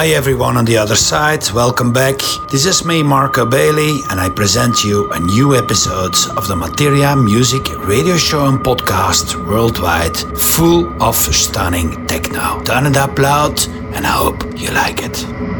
Hi everyone on the other side, welcome back. This is me, Marco Bailey, and I present you a new episode of the Materia Music Radio Show and Podcast worldwide, full of stunning techno. Turn it up loud, and I hope you like it.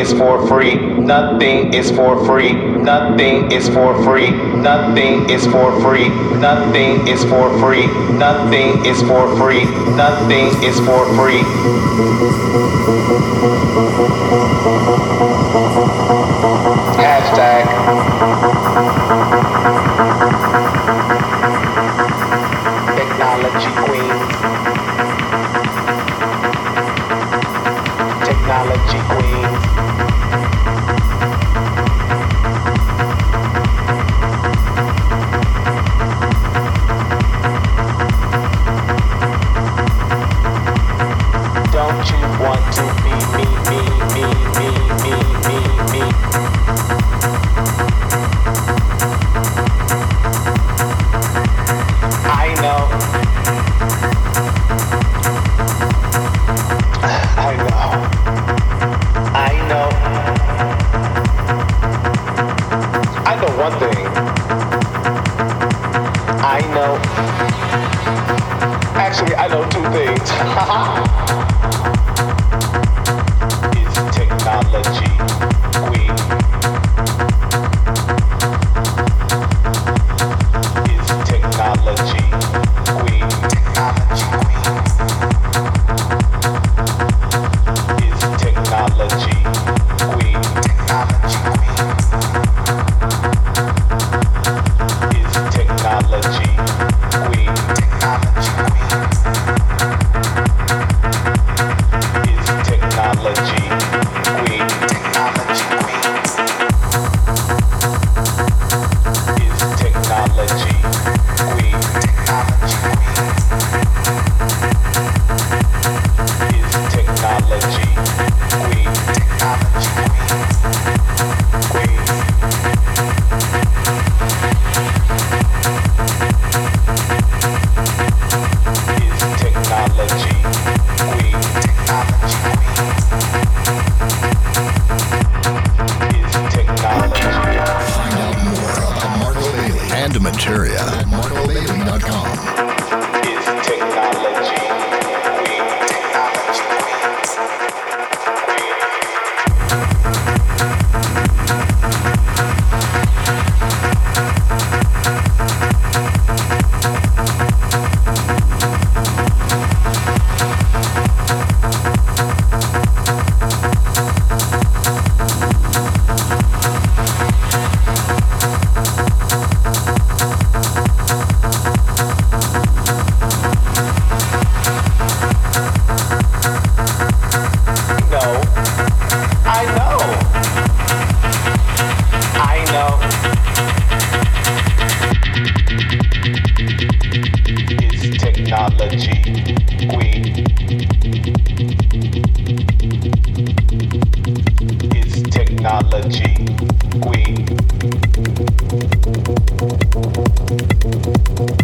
Is for free. Nothing is for free. Nothing is for free. Nothing is for free. Nothing is for free. Nothing is for free. Nothing is for free.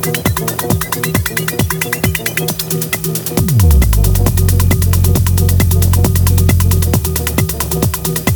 Thank you.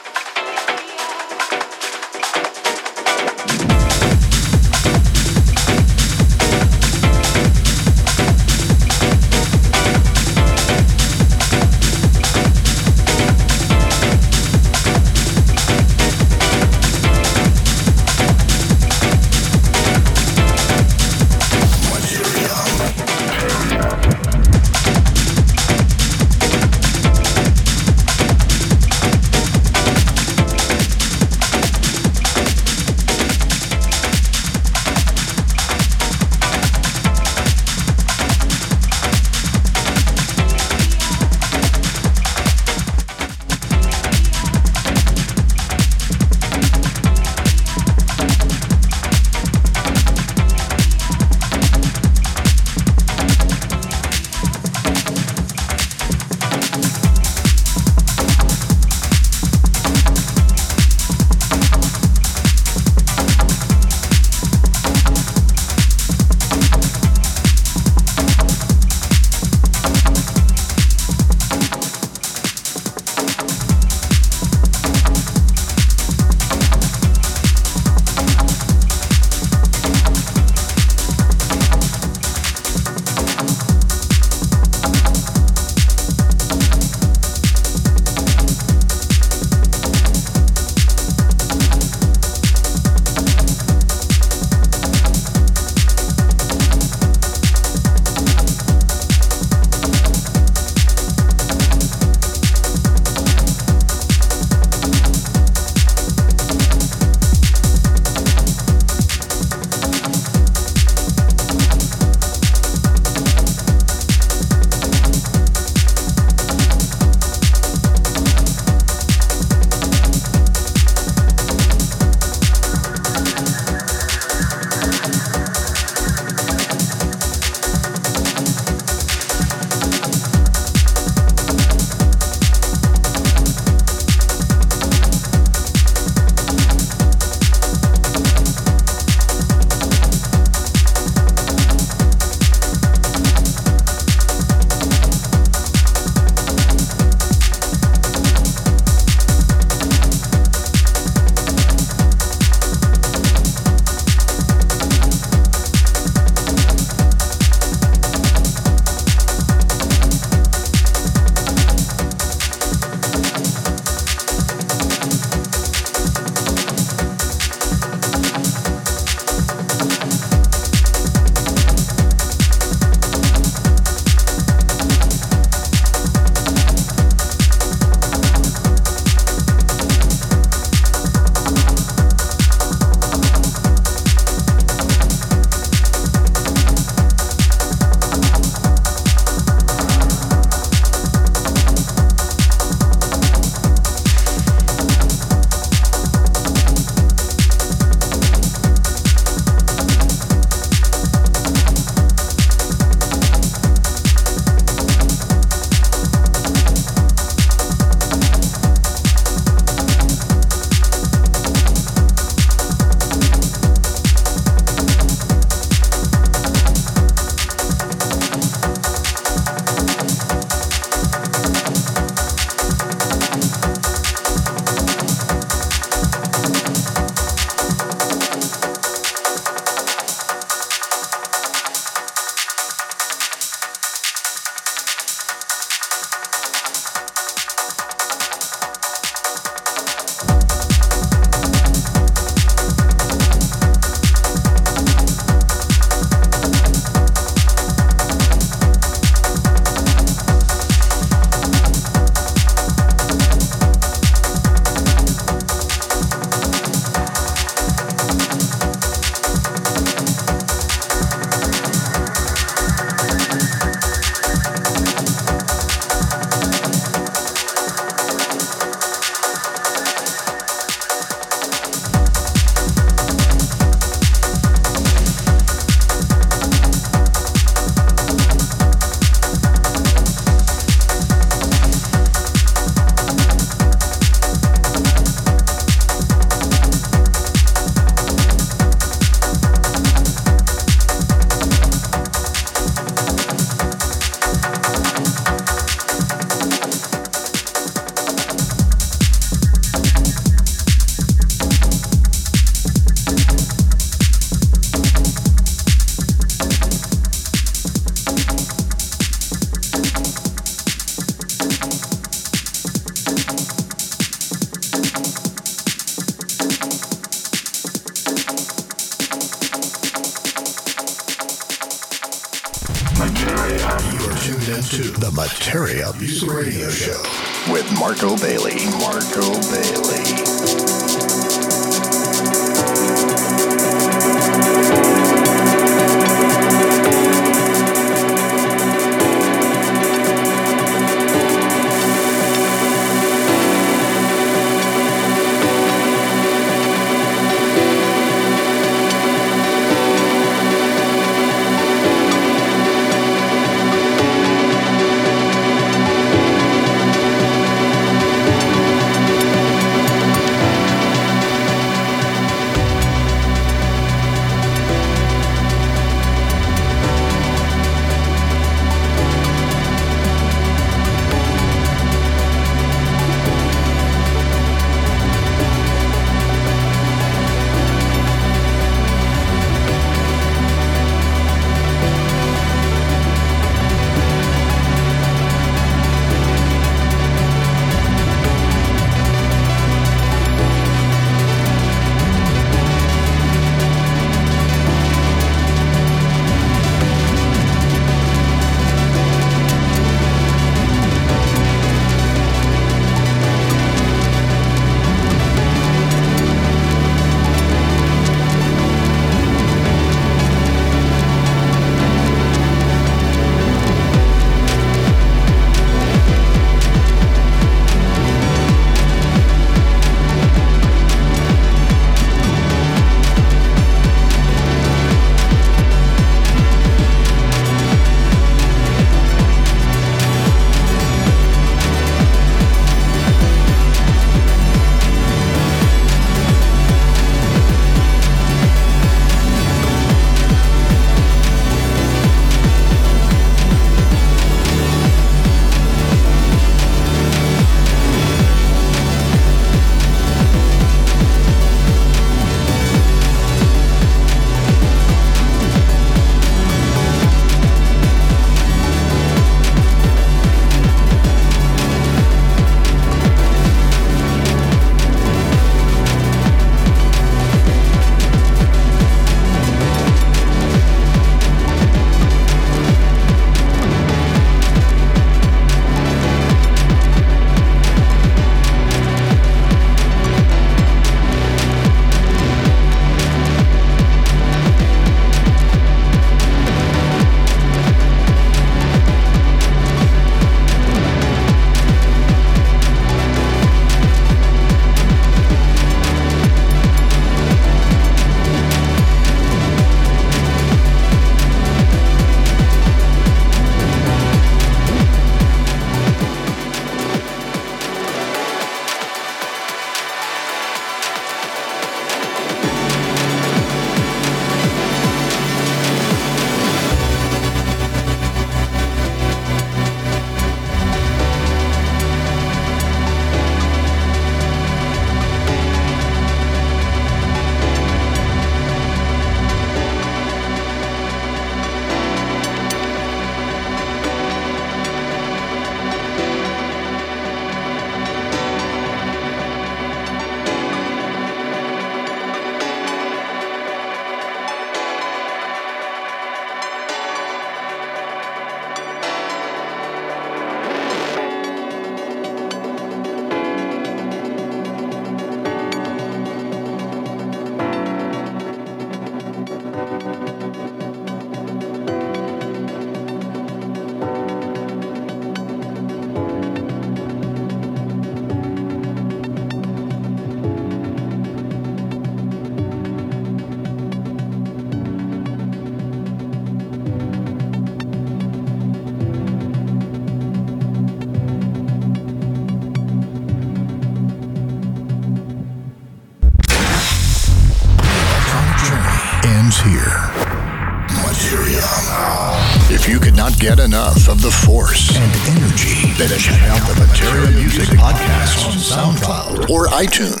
iTunes.